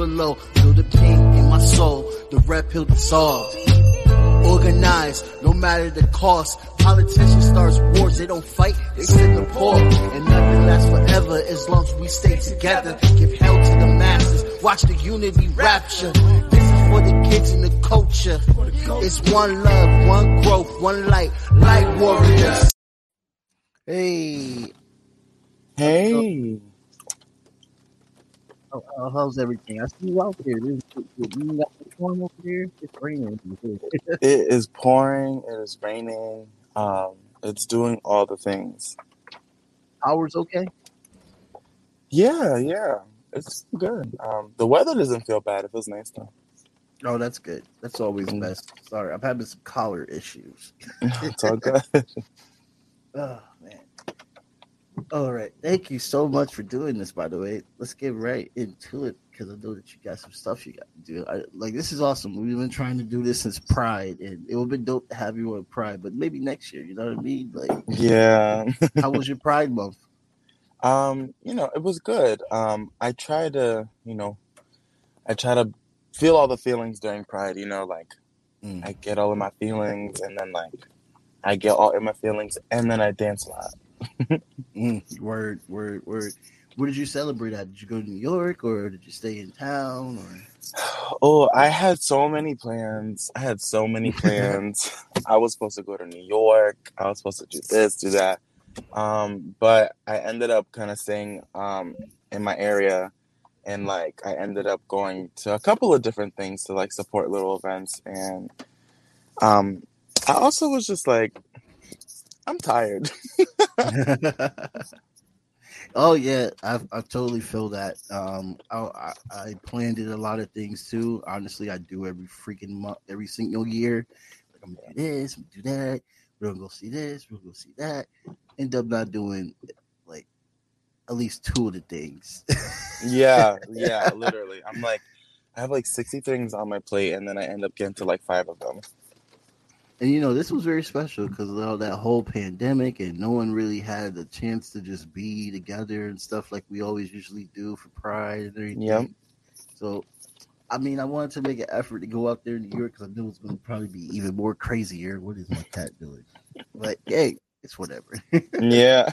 below. Feel the pain in my soul, the red pill dissolved. Organized, no matter the cost. Politicians starts wars, they don't fight, they sit the poor. And nothing lasts forever as long as we stay together. Give hell to the masses, watch the unity rapture. This is for the kids and the culture. It's one love, one growth, one light, light warriors. Hey, Hey, oh, oh, how's everything? I see you out there. This, you got the storm over there? It's raining. it is pouring. It is raining. Um, it's doing all the things. Hours okay? Yeah, yeah, it's good. Um, the weather doesn't feel bad. It feels nice though. Oh, that's good. That's always Mm. best. Sorry, I'm having some collar issues. it's all good. Man. All right. Thank you so much for doing this. By the way, let's get right into it because I know that you got some stuff you got to do. I, like this is awesome. We've been trying to do this since Pride, and it would have been dope to have you on Pride, but maybe next year. You know what I mean? Like, yeah. how was your Pride month? Um, you know, it was good. Um, I try to, you know, I try to feel all the feelings during Pride. You know, like Mm. I get all of my feelings, and then like I get all in my feelings, and then I dance a lot. Mm, word, word, word. Where did you celebrate at? Did you go to New York or did you stay in town? Or Oh, I had so many plans. I had so many plans. I was supposed to go to New York. I was supposed to do this, do that. Um, but I ended up kind of staying um in my area and like I ended up going to a couple of different things to like support little events and um I also was just like I'm tired. oh yeah, I I totally feel that. Um, I, I I planned it a lot of things too. Honestly, I do every freaking month, every single year. Like I'm gonna do this, I'm gonna do that. We're gonna go see this. We're gonna go see that. End up not doing like at least two of the things. Yeah, yeah, literally. I'm like I have like 60 things on my plate and then I end up getting to like 5 of them. And you know, this was very special because of all that whole pandemic, and no one really had the chance to just be together and stuff like we always usually do for Pride and everything. Yep. So, I mean, I wanted to make an effort to go out there in New York because I knew it was going to probably be even more crazier. What is my cat doing? But hey, it's whatever. Yeah.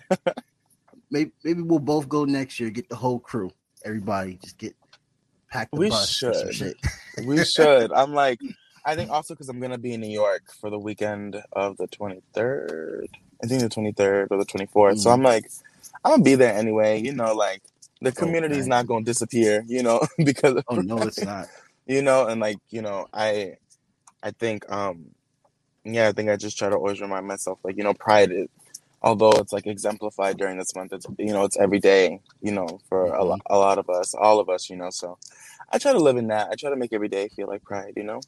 maybe maybe we'll both go next year. Get the whole crew, everybody, just get pack the We bus or some should. shit. We should. I'm like, I think also because I'm gonna be in New York for the weekend of the 23rd. I think the 23rd or the 24th. So Mhm. I'm like, I'm gonna be there anyway. You know, like the community's Okay. not gonna disappear. You know, because Oh no, it's not. you know, and like you know, I, I think, um, yeah, I think I just try to always remind myself, like you know, pride. Is, although it's like exemplified during this month, it's you know, it's every day. You know, for a, lo- a lot of us, all of us. You know, so. I try to live in that. I try to make every day feel like pride, you know?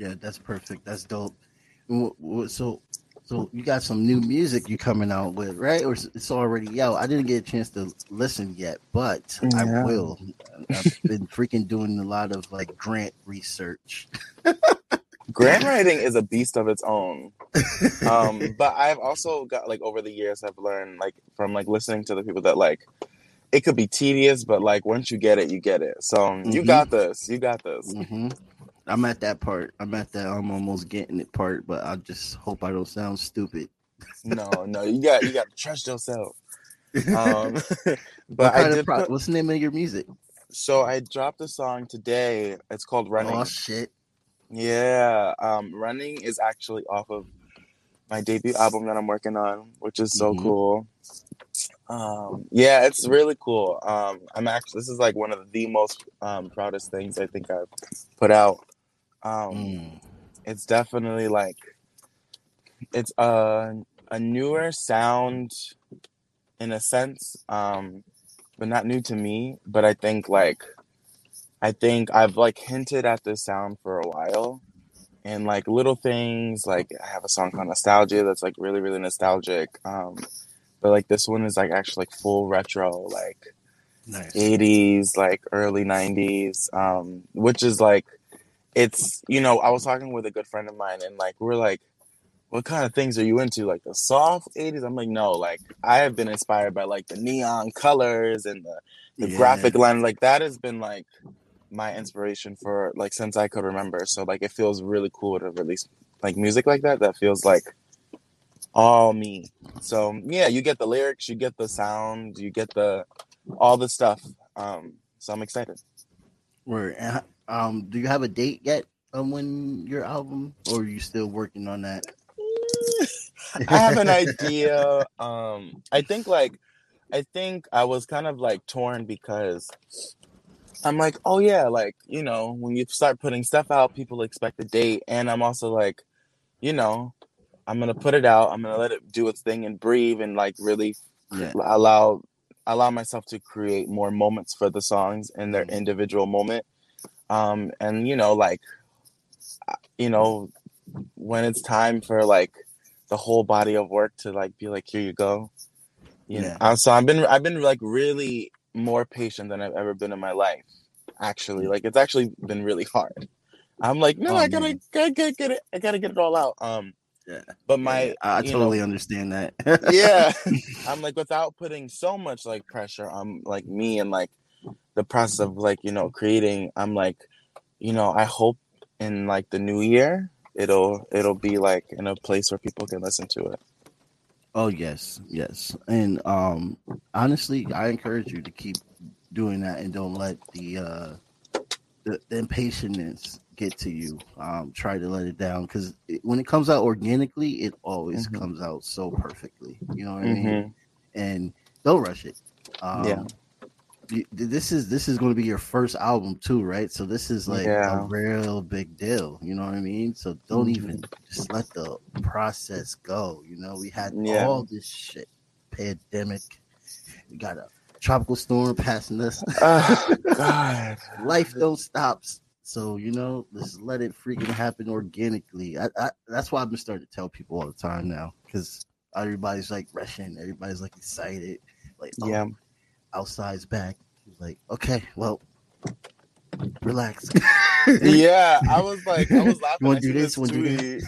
Yeah, that's perfect. That's dope. And wh- wh- So, so you got some new music you coming out with, right? Or it's it's already out? I didn't get a chance to listen yet, but I will. I've been freaking doing a lot of like grant research. Grant writing is a beast of its own. Um, but I've also got like over the years I've learned like from like listening to the people that like it could be tedious, but like once you get it, you get it. So um, you got this. You got this. hmm I'm at that part. I'm at that. I'm almost getting it part, but I just hope I don't sound stupid. No, no, you got you got to trust yourself. Um, but I did. pro- Put, what's the name of your music? so I dropped a song today. It's called Running. Oh shit! Yeah, um, Running is actually off of my debut album that I'm working on, which is so Mhm. cool. Um, yeah, it's really cool. Um, I'm actually this is like one of the most um, proudest things I think I've put out. Um, Mm. it's definitely like it's a a newer sound in a sense, um, but not new to me. But I think like I think I've like hinted at this sound for a while. And like little things, like I have a song called Nostalgia that's like really, really nostalgic. Um, but like this one is like actually like full retro, like nice. 80s, like early 90s, um, which is like, it's, you know, I was talking with a good friend of mine and like, we're like, what kind of things are you into? Like the soft 80s? I'm like, no, like I have been inspired by like the neon colors and the, the yeah. graphic line. Like that has been like my inspiration for like since I could remember. So like it feels really cool to release like music like that that feels like all me. So yeah, you get the lyrics, you get the sound, you get the all the stuff. Um, so I'm excited. Where um, do you have a date yet on when your album, or are you still working on that? I have an idea. Um, I think like I think I was kind of like torn because I'm like, oh yeah, like you know, when you start putting stuff out, people expect a date, and I'm also like, you know, I'm gonna put it out. I'm gonna let it do its thing and breathe and like really yeah. allow allow myself to create more moments for the songs in their mm-hmm. individual moment. Um, and you know, like, you know, when it's time for like the whole body of work to like be like, here you go. You yeah. know, so I've been I've been like really more patient than I've ever been in my life. Actually, like it's actually been really hard. I'm like, no, oh, I gotta, gotta, gotta get it. I gotta get it all out. Um, yeah. But my, yeah, I totally know, understand that. yeah, I'm like without putting so much like pressure on like me and like the process of like you know creating. I'm like, you know, I hope in like the new year it'll it'll be like in a place where people can listen to it. Oh yes, yes, and um, honestly, I encourage you to keep doing that and don't let the uh the, the impatience get to you. Um, try to let it down because when it comes out organically, it always mm-hmm. comes out so perfectly. You know what mm-hmm. I mean? Mm-hmm. And don't rush it. Um, yeah. This is this is going to be your first album too, right? So this is like yeah. a real big deal. You know what I mean? So don't mm-hmm. even just let the process go. You know, we had yeah. all this shit, pandemic. We got a tropical storm passing us. Oh, God, life don't stop. So you know, let's let it freaking happen organically. I, I, that's why I've been starting to tell people all the time now because everybody's like rushing, everybody's like excited, like oh, yeah, outside's back. He's like okay, well, relax. yeah, I was like, I was laughing. I, do this, this tweet.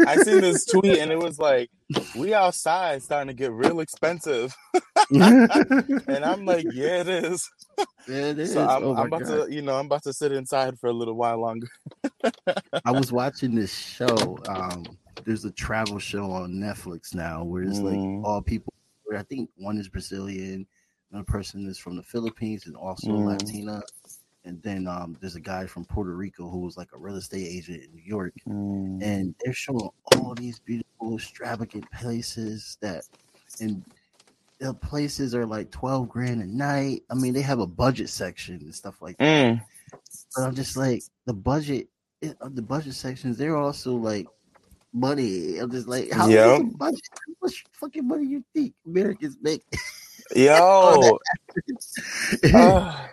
I seen this tweet and it was like, "We outside starting to get real expensive," and I'm like, "Yeah, it is." Yeah, it is. So I'm, oh I'm about God. to, you know, I'm about to sit inside for a little while longer. I was watching this show. Um, there's a travel show on Netflix now where it's mm. like all people. I think one is Brazilian, another person is from the Philippines, and also mm. Latina and then um, there's a guy from Puerto Rico who was like a real estate agent in New York, mm. and they're showing all these beautiful, extravagant places that, and the places are like twelve grand a night. I mean, they have a budget section and stuff like that. Mm. But I'm just like the budget, it, uh, the budget sections. They're also like money. I'm just like, how yep. budget? How much fucking money you think Americans make? Yo. uh,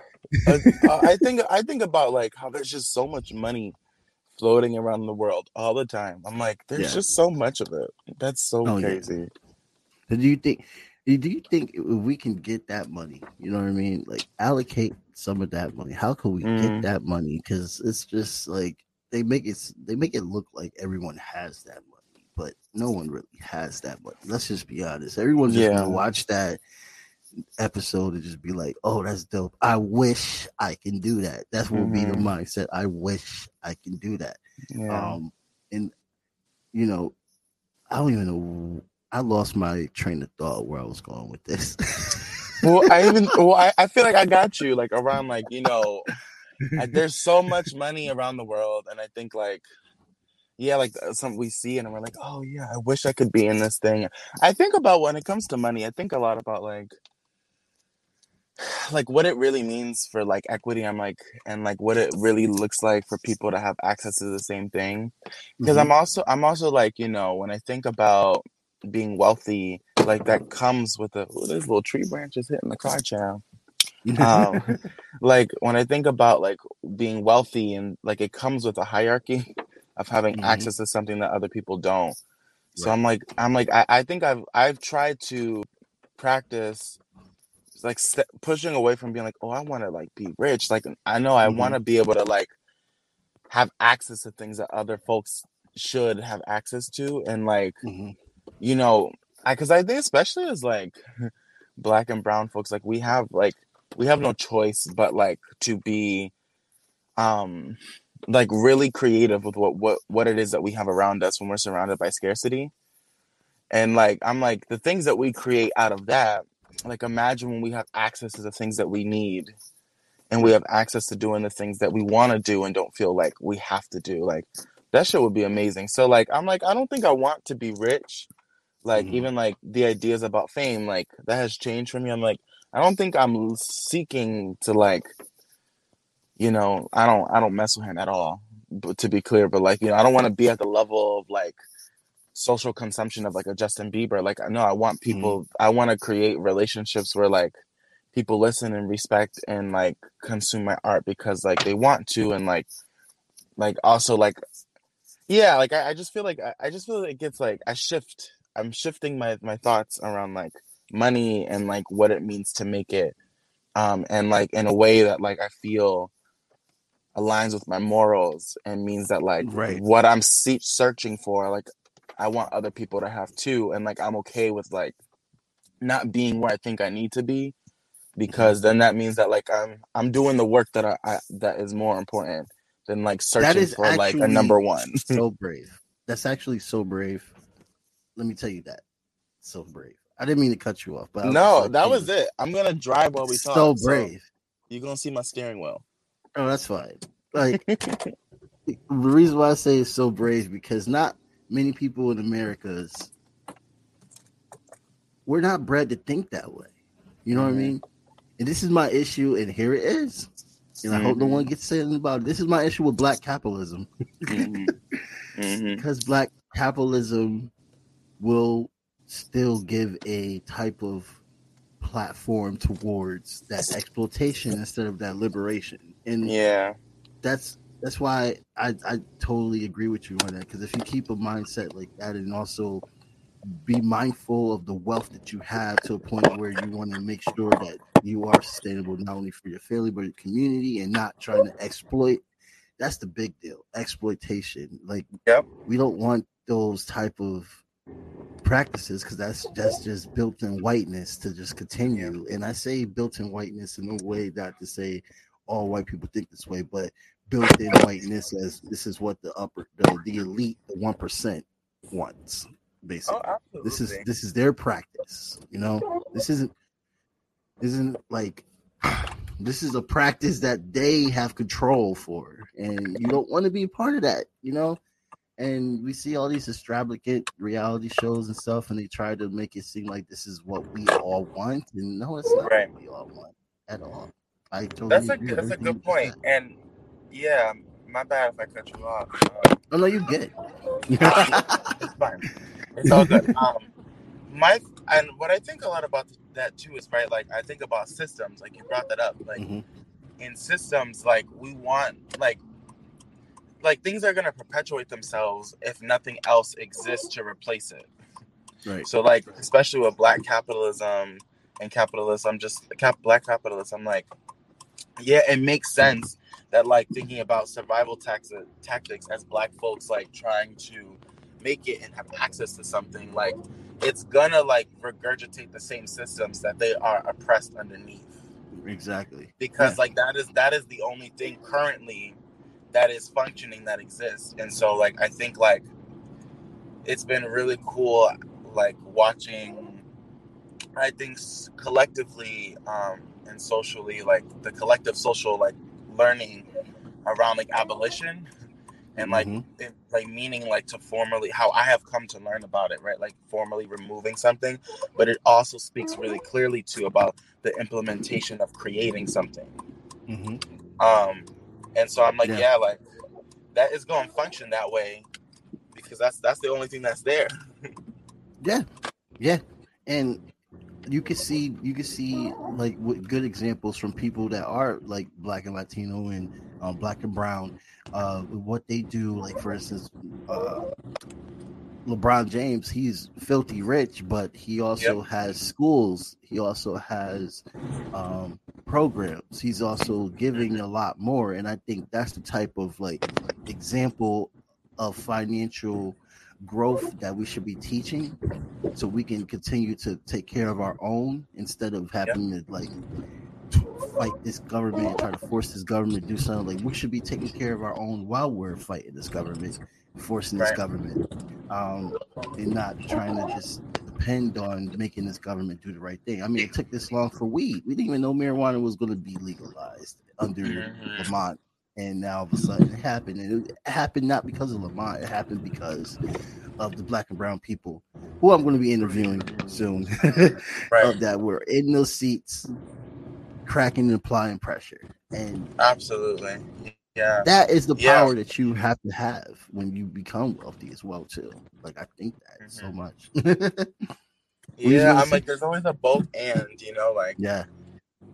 uh, I think I think about like how there's just so much money floating around the world all the time. I'm like, there's yeah. just so much of it. That's so oh, crazy. Yeah. Do you think? Do you think if we can get that money? You know what I mean? Like allocate some of that money. How can we mm. get that money? Because it's just like they make it. They make it look like everyone has that money, but no one really has that money. Let's just be honest. Everyone's just yeah. gonna watch that episode and just be like, oh, that's dope. I wish I can do that. That's what mm-hmm. be the mm-hmm. mindset. I wish I can do that. Yeah. Um, and you know, I don't even know. I lost my train of thought where I was going with this. well, I even well, I, I feel like I got you like around like you know, I, there's so much money around the world, and I think like yeah, like uh, some we see and we're like, oh yeah, I wish I could be in this thing. I think about when it comes to money, I think a lot about like like what it really means for like equity i'm like and like what it really looks like for people to have access to the same thing because mm-hmm. i'm also i'm also like you know when i think about being wealthy like that comes with a oh, little tree branches hitting the car channel um, like when i think about like being wealthy and like it comes with a hierarchy of having mm-hmm. access to something that other people don't so i'm like i'm like I, I think i've i've tried to practice like st- pushing away from being like, oh, I want to like be rich. Like I know I mm-hmm. want to be able to like have access to things that other folks should have access to, and like mm-hmm. you know, I because I think especially as like black and brown folks, like we have like we have no choice but like to be um like really creative with what what what it is that we have around us when we're surrounded by scarcity and like i'm like the things that we create out of that like imagine when we have access to the things that we need and we have access to doing the things that we want to do and don't feel like we have to do. Like that shit would be amazing. So like i'm like i don't think i want to be rich. Like mm-hmm. even like the ideas about fame like that has changed for me. I'm like i don't think i'm seeking to like you know i don't i don't mess with him at all but to be clear but like you know i don't want to be at the level of like social consumption of like a Justin Bieber. Like, no, I want mm-hmm. people, mm-hmm. I want to create relationships where like people listen and respect and like consume my art because like they want to and like, like also like, yeah, like I, I just feel like I, I just feel like it gets like I shift. I'm shifting my my thoughts around like money and like what it means to make it, um, and like in a way that like I feel aligns with my morals and means that like right. what I'm see- searching for, like I want other people to have too. And like I'm okay with like not being where I think I need to be mm-hmm. because then that means that like I'm I'm doing the work that I, I that is more important than like searching for like a number one. so brave. That's actually so brave. Let me tell you that. So brave. I didn't mean to cut you off, but no, that was it. I'm gonna drive while we talk. So brave. So you're gonna see my steering wheel. Oh, that's fine. Like the reason why I say it's so brave because not many people in America's we're not bred to think that way. You know mm-hmm. what I mm-hmm. mean? And this is my issue, and here it is. And mm-hmm. I hope no one gets saying about it. This is my issue with black capitalism. mm-hmm. Because black capitalism will still give a type of platform towards that exploitation instead of that liberation. And yeah, that's that's why I, I totally agree with you on that. Because if you keep a mindset like that and also be mindful of the wealth that you have to a point where you want to make sure that you are sustainable not only for your family but your community and not trying to exploit that's the big deal exploitation like yep. we don't want those type of practices because that's that's just built-in whiteness to just continue and i say built-in whiteness in a way not to say all white people think this way but built in whiteness as this is what the upper the, the elite the one percent wants oh, basically. Oh, this is this is their practice you know? This isn't isn't like this is a practice that they have control for and you don't want to be a part of that you know? And we see all these extravagant reality shows and stuff and they try to make it seem like this is what we all want and no it's not right. what we all want at all. I totally that's a that's a good point and yeah, my bad if I cut you off. Uh, oh no, you get it. it's fine. It's all good. Um, my and what I think a lot about that too is right. Like I think about systems. Like you brought that up. Like mm-hmm. in systems, like we want like like things are gonna perpetuate themselves if nothing else exists to replace it. Right. So like especially with black capitalism and capitalism, just cap black capitalism, I'm like yeah, it makes sense that like thinking about survival tax- tactics as black folks like trying to make it and have access to something like it's gonna like regurgitate the same systems that they are oppressed underneath. Exactly. Because yeah. like that is that is the only thing currently that is functioning that exists. And so like i think like it's been really cool like watching i think collectively um and socially like the collective social like learning around like abolition and like mm-hmm. it, like meaning like to formally how I have come to learn about it, right? Like formally removing something, but it also speaks really clearly to about the implementation of creating something. Mm-hmm. Um, and so I'm like, yeah. yeah, like that is going to function that way because that's that's the only thing that's there. yeah, yeah, and you can see you can see like good examples from people that are like black and Latino and um, black and brown, uh, what they do. Like for instance, uh, LeBron James, he's filthy rich, but he also Yep. has schools. He also has um, programs. He's also giving a lot more, and I think that's the type of like example of financial growth that we should be teaching, so we can continue to take care of our own instead of having to like fight this government and try to force this government to do something. Like we should be taking care of our own while we're fighting this government, forcing this Right. government, um, and not trying to just depend on making this government do the right thing. I mean, it took this long for weed. We didn't even know marijuana was going to be legalized under Mhm. Lamont, and now all of a sudden it happened. And it happened not because of Lamont. It happened because of the black and brown people who I'm going to be interviewing soon. Right. of that were in those seats, cracking and applying pressure, and Absolutely. Yeah. that is the Yeah. power that you have to have when you become wealthy as well too. Like I think that so Mhm. much. Yeah. I'm say? like, there's always a both and, you know, like yeah,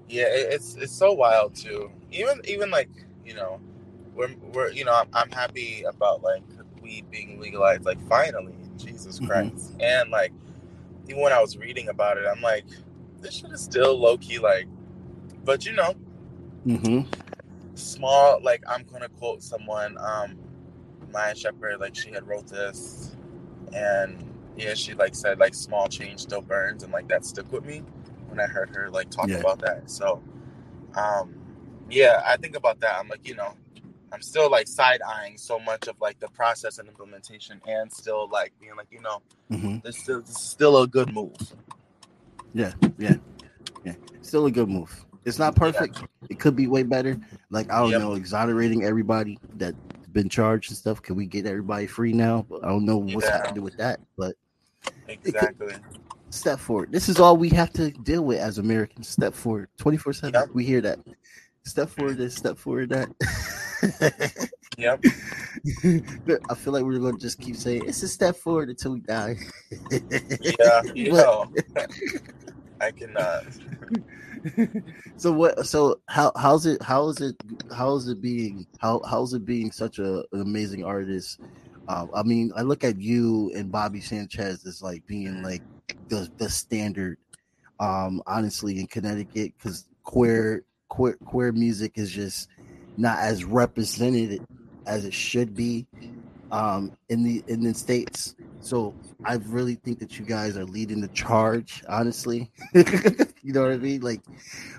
yeah, it, it's it's so wild too. Even even like you know, we're we're you know, I'm, I'm happy about like weed being legalized, like finally, Jesus Mhm. Christ. And like even when I was reading about it, I'm like, this shit is still low key like, but you know, hmm small like I'm gonna quote someone, um, Maya Shepherd, like she had wrote this, and yeah, she like said like small change still burns, and like that stuck with me when I heard her like talk Yeah. about that. So, um, yeah, I think about that. I'm like, you know, I'm still like side eyeing so much of like the process and implementation, and still like being like, you know, hmm this still this is still a good move. yeah, yeah, yeah. Still a good move. It's not perfect. It could be way better. Like I don't Yep. know, exonerating everybody that's been charged and stuff. Can we get everybody free now? But I don't know what's Yeah. happening with that. But Exactly. step forward. This is all we have to deal with as Americans. Step forward, twenty four seven. We hear that. Step forward. This. Step forward. That. Yep. I feel like we're gonna just keep saying it's a step forward until we die. Yeah. You know, I cannot. so what? So how how's it? How is it? How is it being? How how's it being such a, an amazing artist? Um, I mean, I look at you and Bobby Sanchez as like being like the the standard. Um, honestly, in Connecticut, because queer queer queer music is just not as represented as it should be um in the in the states. So i really think that you guys are leading the charge honestly. You know what i mean? Like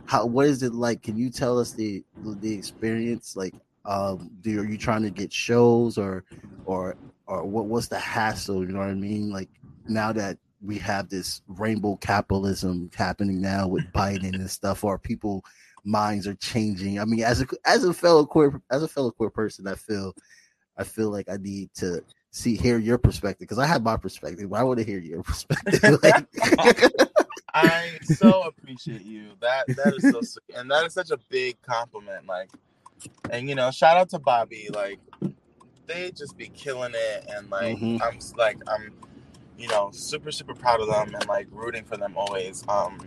how what is it like? Can you tell us the the experience? Like um do are you trying to get shows or or or what what's the hassle? You know what i mean? Like now that we have this rainbow capitalism happening now with biden and stuff or people minds are changing i mean as a as a fellow queer as a fellow queer person i feel i feel like i need to see hear your perspective because i have my perspective i want to hear your perspective like, I so appreciate you. That that is so sweet, and that is such a big compliment. Like, and you know, shout out to Bobby. Like, they just be killing it, and like, Mhm. I'm like, I'm, you know, super super proud of them, and like rooting for them always. Um,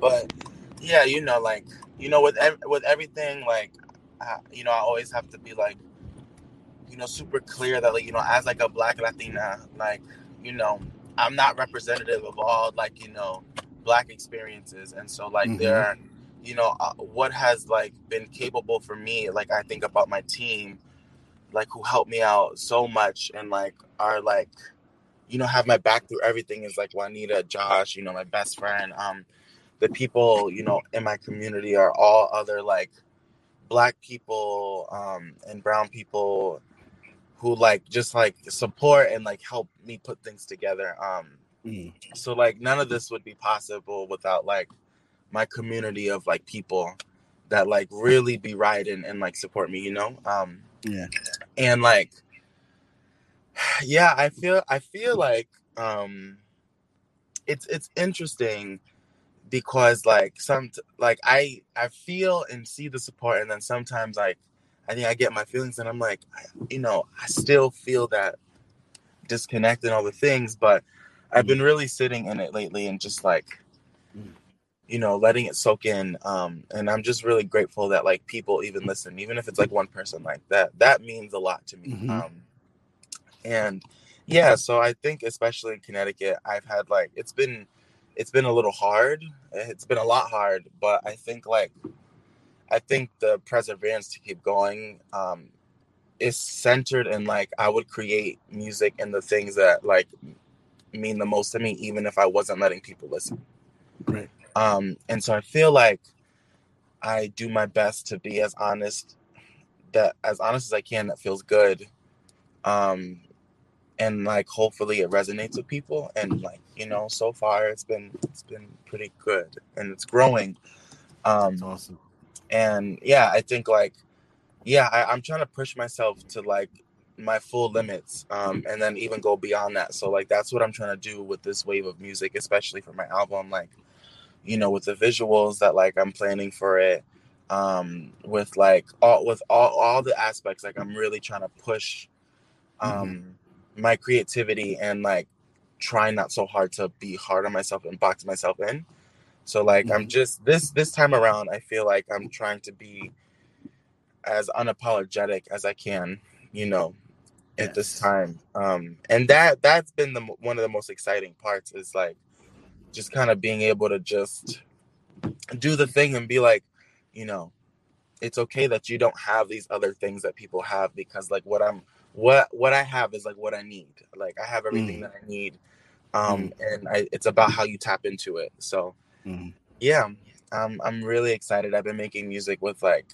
but yeah, you know, like, you know, with ev- with everything, like, uh, you know, I always have to be like, you know, super clear that like, you know, as like a Black Latina, like, you know, I'm not representative of all like you know black experiences, and so like Mhm. there, you know, uh, what has like been capable for me. Like I think about my team, like who helped me out so much, and like are like, you know, have my back through everything. Is like Juanita, Josh, you know, my best friend. Um, the people you know in my community are all other like black people um and brown people who like just like support and like help me put things together um Mm, so like none of this would be possible without like my community of like people that like really be riding and like support me you know um yeah. and like yeah i feel i feel like um it's it's interesting because like some like i i feel and see the support and then sometimes like i think i get my feelings and i'm like I, you know i still feel that disconnect and all the things but i've been really sitting in it lately and just like Mm. you know letting it soak in um and i'm just really grateful that like people even listen even if it's like one person like that that means a lot to me Mhm. um and Yeah, so I think especially in Connecticut, I've had like it's been it's been a little hard. It's been a lot hard, but I think like I think the perseverance to keep going um is centered in like I would create music and the things that like mean the most to me even if I wasn't letting people listen. Right. Um and so I feel like I do my best to be as honest that as honest as I can that feels good. Um and like hopefully it resonates with people and like you know so far it's been it's been pretty good and it's growing. Um It's awesome. and yeah i think like yeah I, i'm trying to push myself to like my full limits um and then even go beyond that. So like that's what i'm trying to do with this wave of music especially for my album like you know with the visuals that like i'm planning for it um with like all with all all the aspects like i'm really trying to push um my creativity and like trying not so hard to be hard on myself and box myself in. So like i'm Mhm. just this this time around i feel like i'm trying to be as unapologetic as i can you know at this time. Um and that that's been the one of the most exciting parts is like just kind of being able to just do the thing and be like you know it's okay that you don't have these other things that people have because like what i'm what what i have is like what i need. Like i have everything Mm. that i need um and I, it's about how you tap into it. So Mhm. yeah um, i'm really excited. I've been making music with like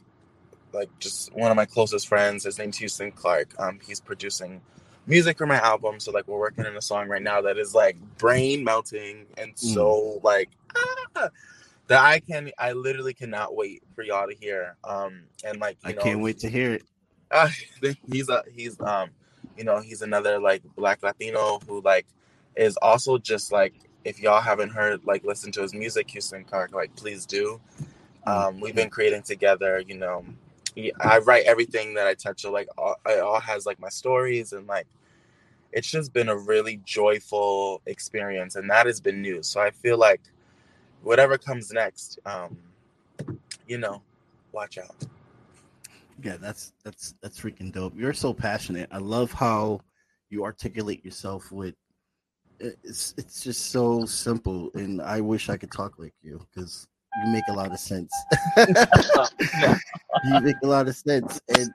like just one of my closest friends. His name's houston clark. Um he's producing music for my album. So like we're working on a song right now that is like brain melting and so like ah, that i can i literally cannot wait for y'all to hear um and like you I know can't wait to hear it. uh, he's a he's um you know he's another like black latino who like is also just like if y'all haven't heard like listen to his music houston clark like please do um we've been creating together you know i write everything that i touch so like all, it all has like my stories and like it's just been a really joyful experience and that has been new so i feel like whatever comes next um you know watch out Yeah, that's that's that's freaking dope. You're so passionate. I love how you articulate yourself with it's it's just so simple and I wish I could talk like you because you make a lot of sense. you make a lot of sense and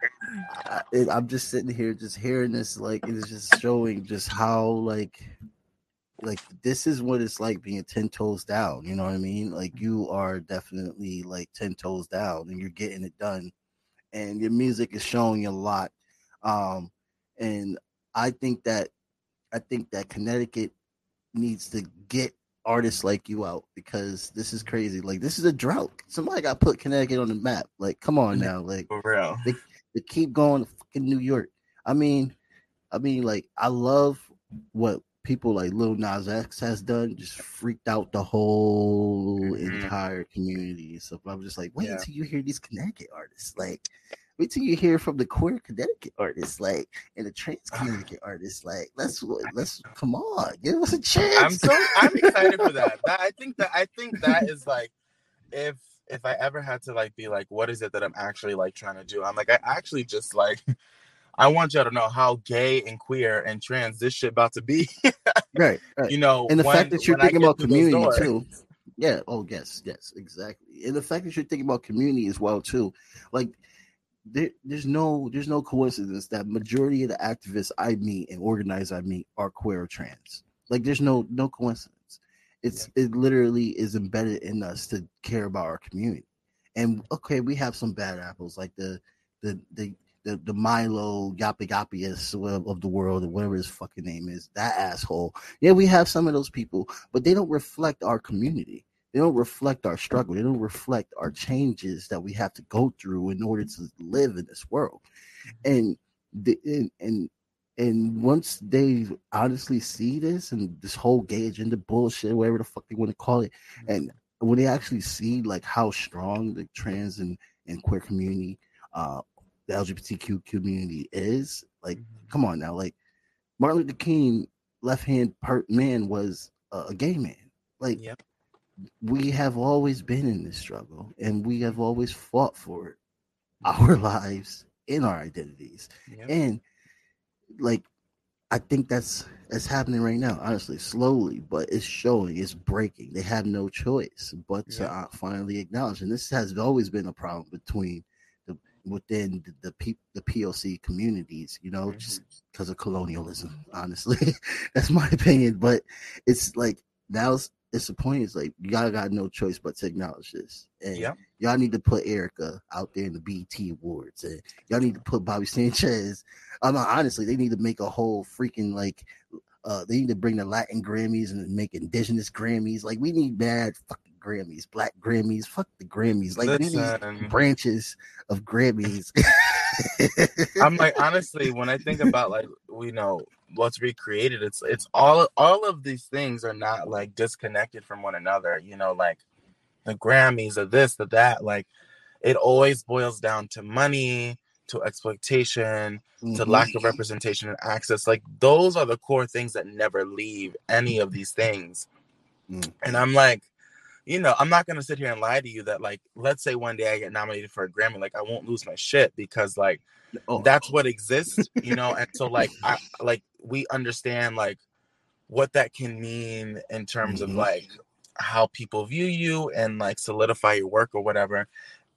I, I'm just sitting here just hearing this like it is just showing just how like like this is what it's like being 10 toes down you know what i mean? Like you are definitely like 10 toes down and you're getting it done and your music is showing you a lot um and i think that i think that connecticut needs to get artists like you out because this is crazy like this is a drought. Somebody got to put connecticut on the map like come on now like for real. to keep going to fucking New York. I mean, I mean, like I love what people like Lil Nas X has done. Just freaked out the whole Mhm. entire community. So I'm just like, wait Yeah. until you hear these Connecticut artists. Like, wait till you hear from the queer Connecticut artists, like, and the trans Connecticut artists. Like, let's let's come on, give us a chance. I'm so I'm excited for that. That I think that I think that is like if if I ever had to like be like, what is it that I'm actually like trying to do? I'm like, I actually just like I want y'all to know how gay and queer and trans this shit about to be. right, right. you know, and the when- fact that you're thinking about community too. yeah oh yes yes exactly. And the fact that you're thinking about community as well too. Like there, there's no there's no coincidence that majority of the activists i meet and organizers i meet are queer or trans. Like there's no no coincidence. It's it literally is embedded in us to care about our community. And okay we have some bad apples like the the the the, the Milo Yappiest of, of the world, or whatever his fucking name is, that asshole. Yeah, we have some of those people, but they don't reflect our community. They don't reflect our struggle. They don't reflect our changes that we have to go through in order to live in this world. And the and and, and once they honestly see this and this whole gay agenda bullshit, whatever the fuck they want to call it, and when they actually see like how strong the trans and, and queer community, uh, the LGBTQ community is, like, come on now, like Martin Luther King, left hand man was a, a gay man. Like, Yep. we have always been in this struggle, and we have always fought for it, our lives in our identities, Yep. and like I think that's that's happening right now, honestly, slowly, but it's showing, it's breaking. They have no choice but to Yeah. uh, finally acknowledge. And this has always been a problem between within the the, P, the POC communities, you know, just because of colonialism. Honestly, that's my opinion. But it's like now it's, it's the point. It's like y'all got no choice but to acknowledge this, and Yeah. y'all need to put Erica out there in the BET awards, and y'all need to put Bobby Sanchez. I'm not honestly, they need to make a whole freaking like uh they need to bring the Latin Grammys and make indigenous Grammys. Like we need bad fucking Grammys, black Grammys, fuck the Grammys. Like Listen. branches of Grammys. I'm like honestly, when I think about like we know what's recreated, it's it's all all of these things are not like disconnected from one another. You know, like the Grammys, of this, the that. Like it always boils down to money, to exploitation, to Mhm. lack of representation and access. Like those are the core things that never leave any of these things. Mm. And I'm like, you know, I'm not gonna sit here and lie to you that like, let's say one day I get nominated for a Grammy, like I won't lose my shit because like Oh, that's what exists, you know. and so like, I like we understand like what that can mean in terms of Mhm. like how people view you and like solidify your work or whatever.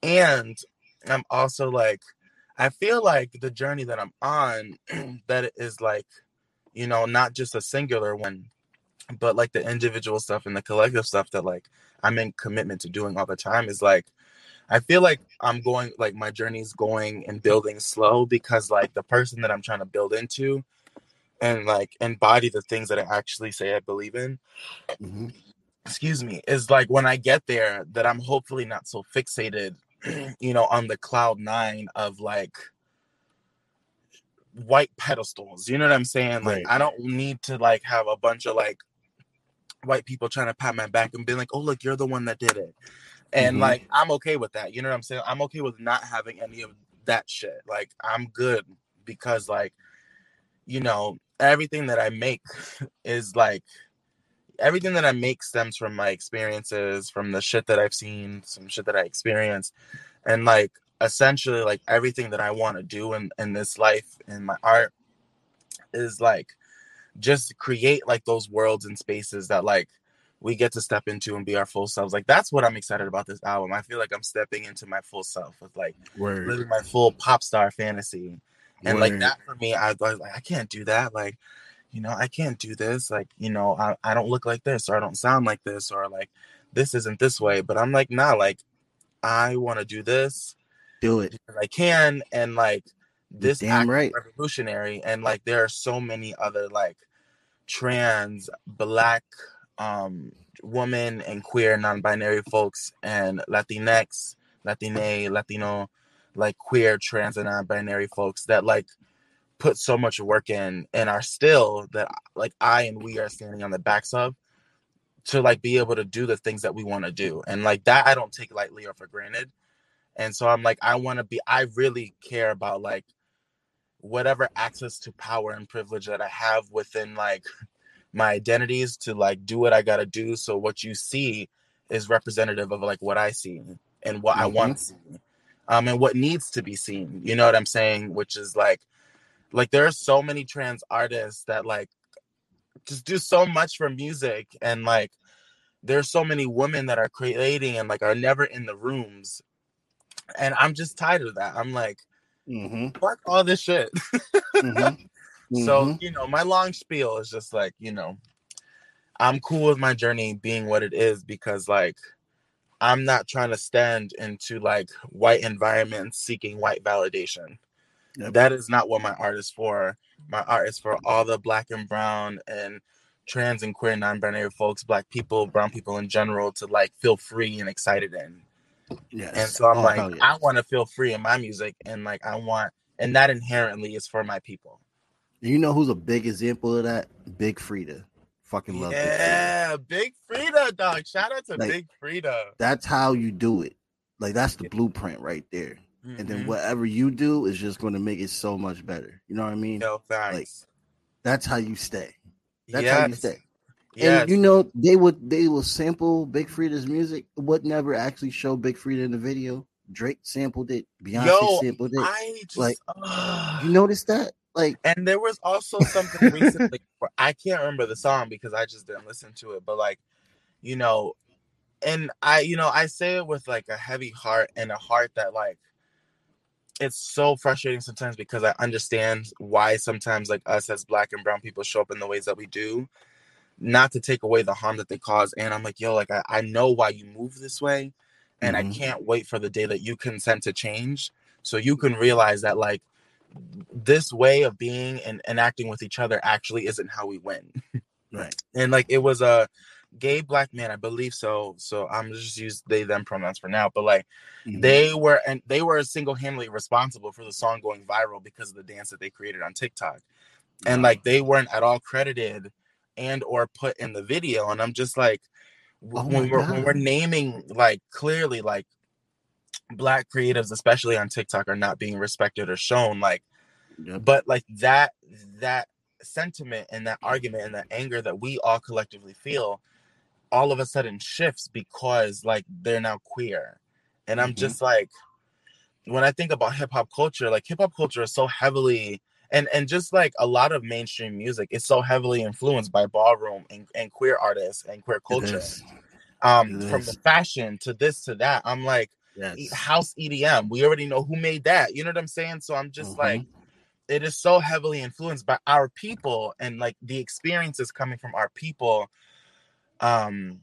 And I'm also like, I feel like the journey that I'm on, that it is like, you know, not just a singular one, but like the individual stuff and the collective stuff that like I'm in commitment to doing all the time is like, I feel like I'm going, like my journey's going and building slow because like the person that I'm trying to build into and like embody the things that I actually say I believe in mhm. excuse me, is like when I get there that I'm hopefully not so fixated, you know, on the cloud nine of like white pedestals. You know what I'm saying? Like Right. I don't need to like have a bunch of like white people trying to pat my back and be like, "Oh, look, you're the one that did it." And Mhm. like I'm okay with that. You know what I'm saying? I'm okay with not having any of that shit. Like I'm good because like you know, everything that I make is like everything that I make stems from my experiences, from the shit that I've seen, some shit that I experienced, and like essentially like everything that I want to do in in this life in my art is like just create like those worlds and spaces that like we get to step into and be our full selves. Like that's what I'm excited about this album. I feel like I'm stepping into my full self with like Word. living my full pop star fantasy and like Word. that for me i was like i can't do that like you know i can't do this like you know I, I don't look like this or i don't sound like this or like this isn't this way but i'm like nah like i want to do this Do it. i can and like this damn act is right. revolutionary and like there are so many other like trans black um woman and queer non-binary folks and latinx latine latino like queer trans and non-binary folks that like put so much work in and are still that like i and we are standing on the backs of to like be able to do the things that we want to do and like that i don't take lightly or for granted and so i'm like i want to be i really care about like whatever access to power and privilege that i have within like my identities to like do what i gotta do so what you see is representative of like what i see and what i want to see um and what needs to be seen you know what i'm saying? Which is like like there are so many trans artists that like just do so much for music and like there's so many women that are creating and like are never in the rooms. And i'm just tired of that. I'm like Mm-hmm. fuck all this shit Mm-hmm. so you know my long spiel is just like you know i'm cool with my journey being what it is because like i'm not trying to stand into like white environments seeking white validation Yep. that is not what my art is for my art is for all the black and brown and trans and queer non-binary folks black people brown people in general to like feel free and excited in yes. and so i'm Oh, like yeah. i want to feel free in my music and like i want and that inherently is for my people you know who's a big example of that? Big Freedia. Fucking love Big Freedia. Yeah, Big Freedia, dog. Shout out to Like, Big Freedia. That's how you do it. Like that's the blueprint right there. And then Mhm. whatever you do is just going to make it so much better. You know what I mean? Yo, thanks. That's how you stay. That's how you stay. Yes. And you know they would they will sample Big Freedia's music, would never actually show Big Freedia in the video. Drake sampled it, Beyonce Yo, sampled it. I just like, ugh. You notice that? Like, and there was also something recently. Where I can't remember the song because I just didn't listen to it. But like, you know, and I, you know, I say it with like a heavy heart and a heart that like it's so frustrating sometimes because I understand why sometimes like us as black and brown people show up in the ways that we do, not to take away the harm that they cause. And I'm like, yo, like I, I know why you move this way. And mm-hmm. I can't wait for the day that you consent to change. So you can realize that like this way of being and, and acting with each other actually isn't how we win. right. And like it was a gay black man, I believe so. So I'm just use they them pronouns for now. But like mm-hmm. they were and they were single handedly responsible for the song going viral because of the dance that they created on TikTok. And like they weren't at all credited and or put in the video. And I'm just like oh when we're God. when we're naming like clearly like black creatives, especially on TikTok, are not being respected or shown. Like yep. but like that that sentiment and that argument and that anger that we all collectively feel all of a sudden shifts because like they're now queer. And I'm mm-hmm. just like when I think about hip hop culture, like hip hop culture is so heavily and and just like a lot of mainstream music is so heavily influenced by ballroom and, and queer artists and queer culture. Um from the fashion to this to that. I'm like yes. house EDM. We already know who made that. You know what I'm saying? So I'm just mm-hmm. like it is so heavily influenced by our people and like the experiences coming from our people um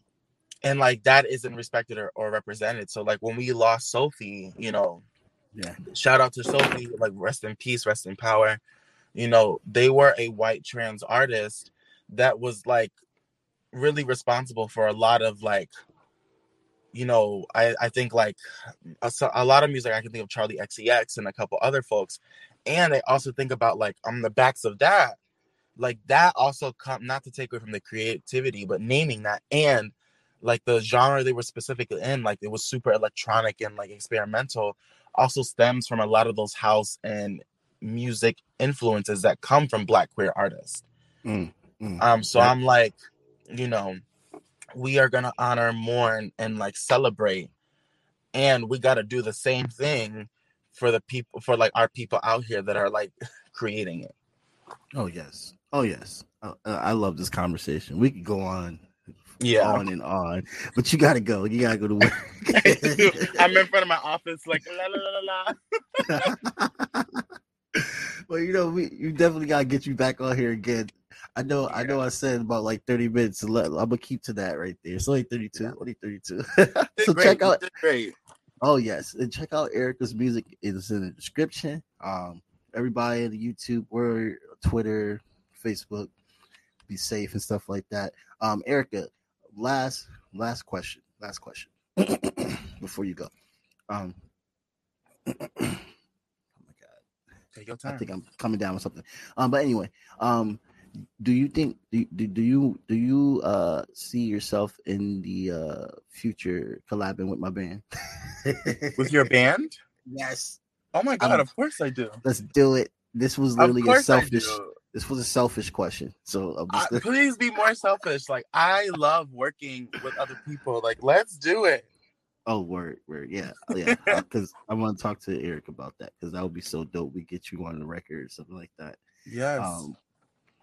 and like that isn't respected or, or represented so like when we lost sophie you know yeah shout out to sophie like rest in peace rest in power you know they were a white trans artist that was like really responsible for a lot of like you know i i think like a, a lot of music i can think of Charli XCX and a couple other folks. And i also think about like on the backs of that like that also come not to take away from the creativity, but naming that and like the genre they were specifically in, like it was super electronic and like experimental, also stems from a lot of those house and music influences that come from black queer artists. Mm, mm, um, so I'm like, you know, we are gonna honor, mourn, and like celebrate, and we got to do the same thing for the people, for like our people out here that are like creating it. Oh yes, Oh yes, uh, uh, I love this conversation. We could go on, yeah, on and on. But you gotta go. You gotta go to work. I'm in front of my office, like la la la la. well, you know, we you definitely gotta get you back on here again. I know, yeah. I know. I said about like 30 minutes. I'm gonna keep to that right there. It's only 32. Yeah. Only 32. so great. check out. Great. Oh yes, and check out Erica's music. It's in the description. Um, everybody in the YouTube or Twitter, Facebook, be safe and stuff like that. Um, Erica, last last question, last question before you go. Um, take your time. I think I'm coming down with something. Um, but anyway, um, do you think do, do, do you do you uh see yourself in the uh future collabing with my band? with your band? Yes. Oh my god, um, of course I do. Let's do it. This was literally a selfish this was a selfish question. So uh, please be more selfish. Like I love working with other people. Like let's do it. Oh, word, word, yeah, oh, yeah. Because I want to talk to Eric about that because that would be so dope. We get you on the record or something like that. Yes. Um,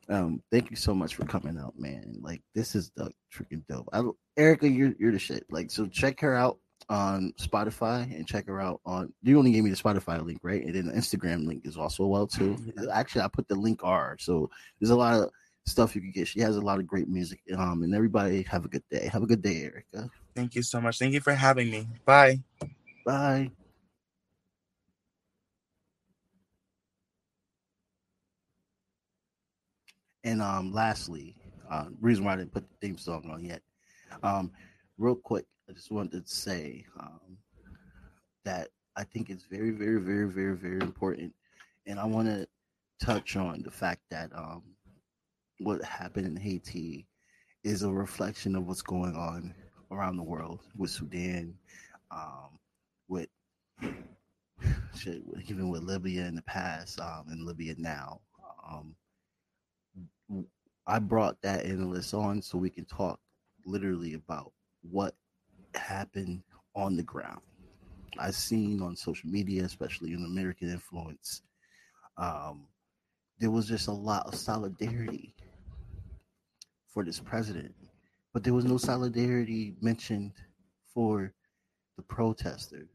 um, thank you so much for coming out, man. Like this is the freaking dope. I, Erica, you're you're the shit. Like so, check her out on Spotify and check her out on. You only gave me the Spotify link, right? And then the Instagram link is also well too. Actually, I put the link R. So there's a lot of stuff you can get. She has a lot of great music. Um, and everybody have a good day. Have a good day, Erica. Thank you so much. Thank you for having me. Bye. Bye. And um, lastly, uh, reason why I didn't put the theme song on yet. Um, real quick, I just wanted to say um, that I think it's very, very, very, very, very important, and I want to touch on the fact that um, what happened in Haiti is a reflection of what's going on around the world with Sudan, um, with shit, even with Libya in the past um, and Libya now. Um, I brought that analyst on so we can talk literally about what happened on the ground. I've seen on social media, especially in American influence, um, there was just a lot of solidarity for this president, but there was no solidarity mentioned for the protesters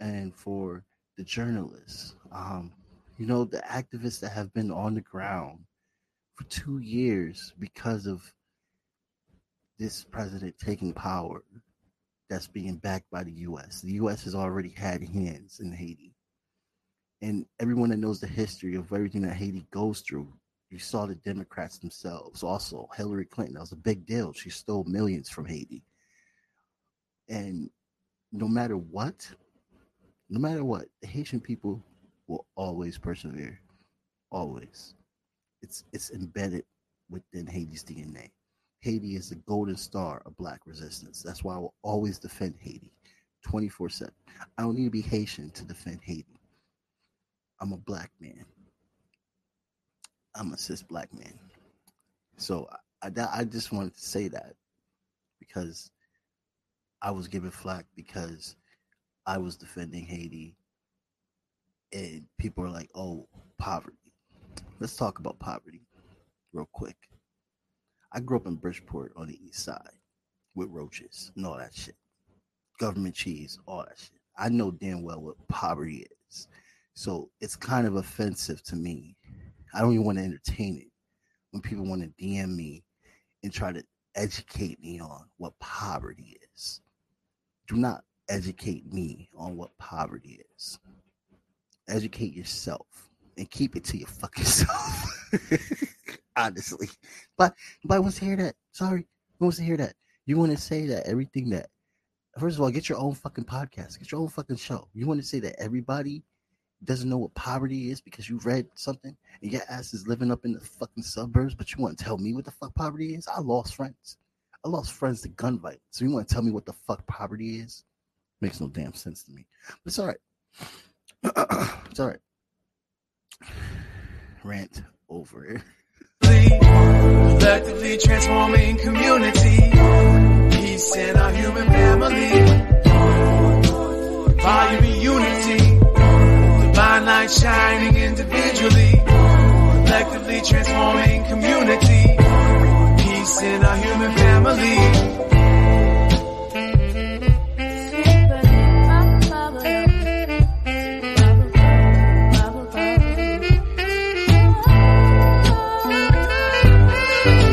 and for the journalists. Um, you know, the activists that have been on the ground for two years because of this president taking power that's being backed by the US. The US has already had hands in Haiti. And everyone that knows the history of everything that Haiti goes through, you saw the Democrats themselves. Also, Hillary Clinton, that was a big deal. She stole millions from Haiti. And no matter what, no matter what, the Haitian people will always persevere. Always. It's it's embedded within Haiti's DNA. Haiti is the golden star of black resistance. That's why I will always defend Haiti 24 7. I don't need to be Haitian to defend Haiti. I'm a black man. I'm a cis black man. So I, I, I just wanted to say that because I was given flack because I was defending Haiti and people are like, oh, poverty. Let's talk about poverty real quick. I grew up in Bridgeport on the east side with roaches and all that shit. Government cheese, all that shit. I know damn well what poverty is. So it's kind of offensive to me. I don't even want to entertain it when people want to DM me and try to educate me on what poverty is. Do not educate me on what poverty is. Educate yourself and keep it to your fucking self. Honestly. But nobody wants to hear that. Sorry. Who wants to hear that? You want to say that everything that first of all, get your own fucking podcast, get your own fucking show. You want to say that everybody doesn't know what poverty is because you read something and your ass is living up in the fucking suburbs, but you want to tell me what the fuck poverty is? I lost friends. I lost friends to gun violence. So you want to tell me what the fuck poverty is? Makes no damn sense to me. But it's all right. it's all right. Rant over. Collectively transforming community. Peace in our human family. Volume unity. Divine light shining individually. Collectively transforming community. Peace in our human family.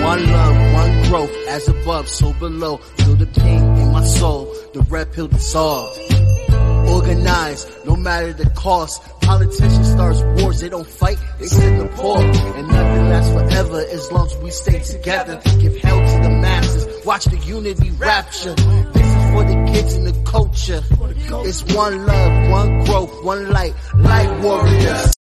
One love, one growth as above, so below. Feel the pain in my soul, the red pill dissolved. Organized, no matter the cost. Politicians start wars, they don't fight, they send the poor. And nothing lasts forever as long as we stay together. Give help to the masses, watch the unity rapture. This is for the kids and the culture. It's one love, one growth, one light, light warriors.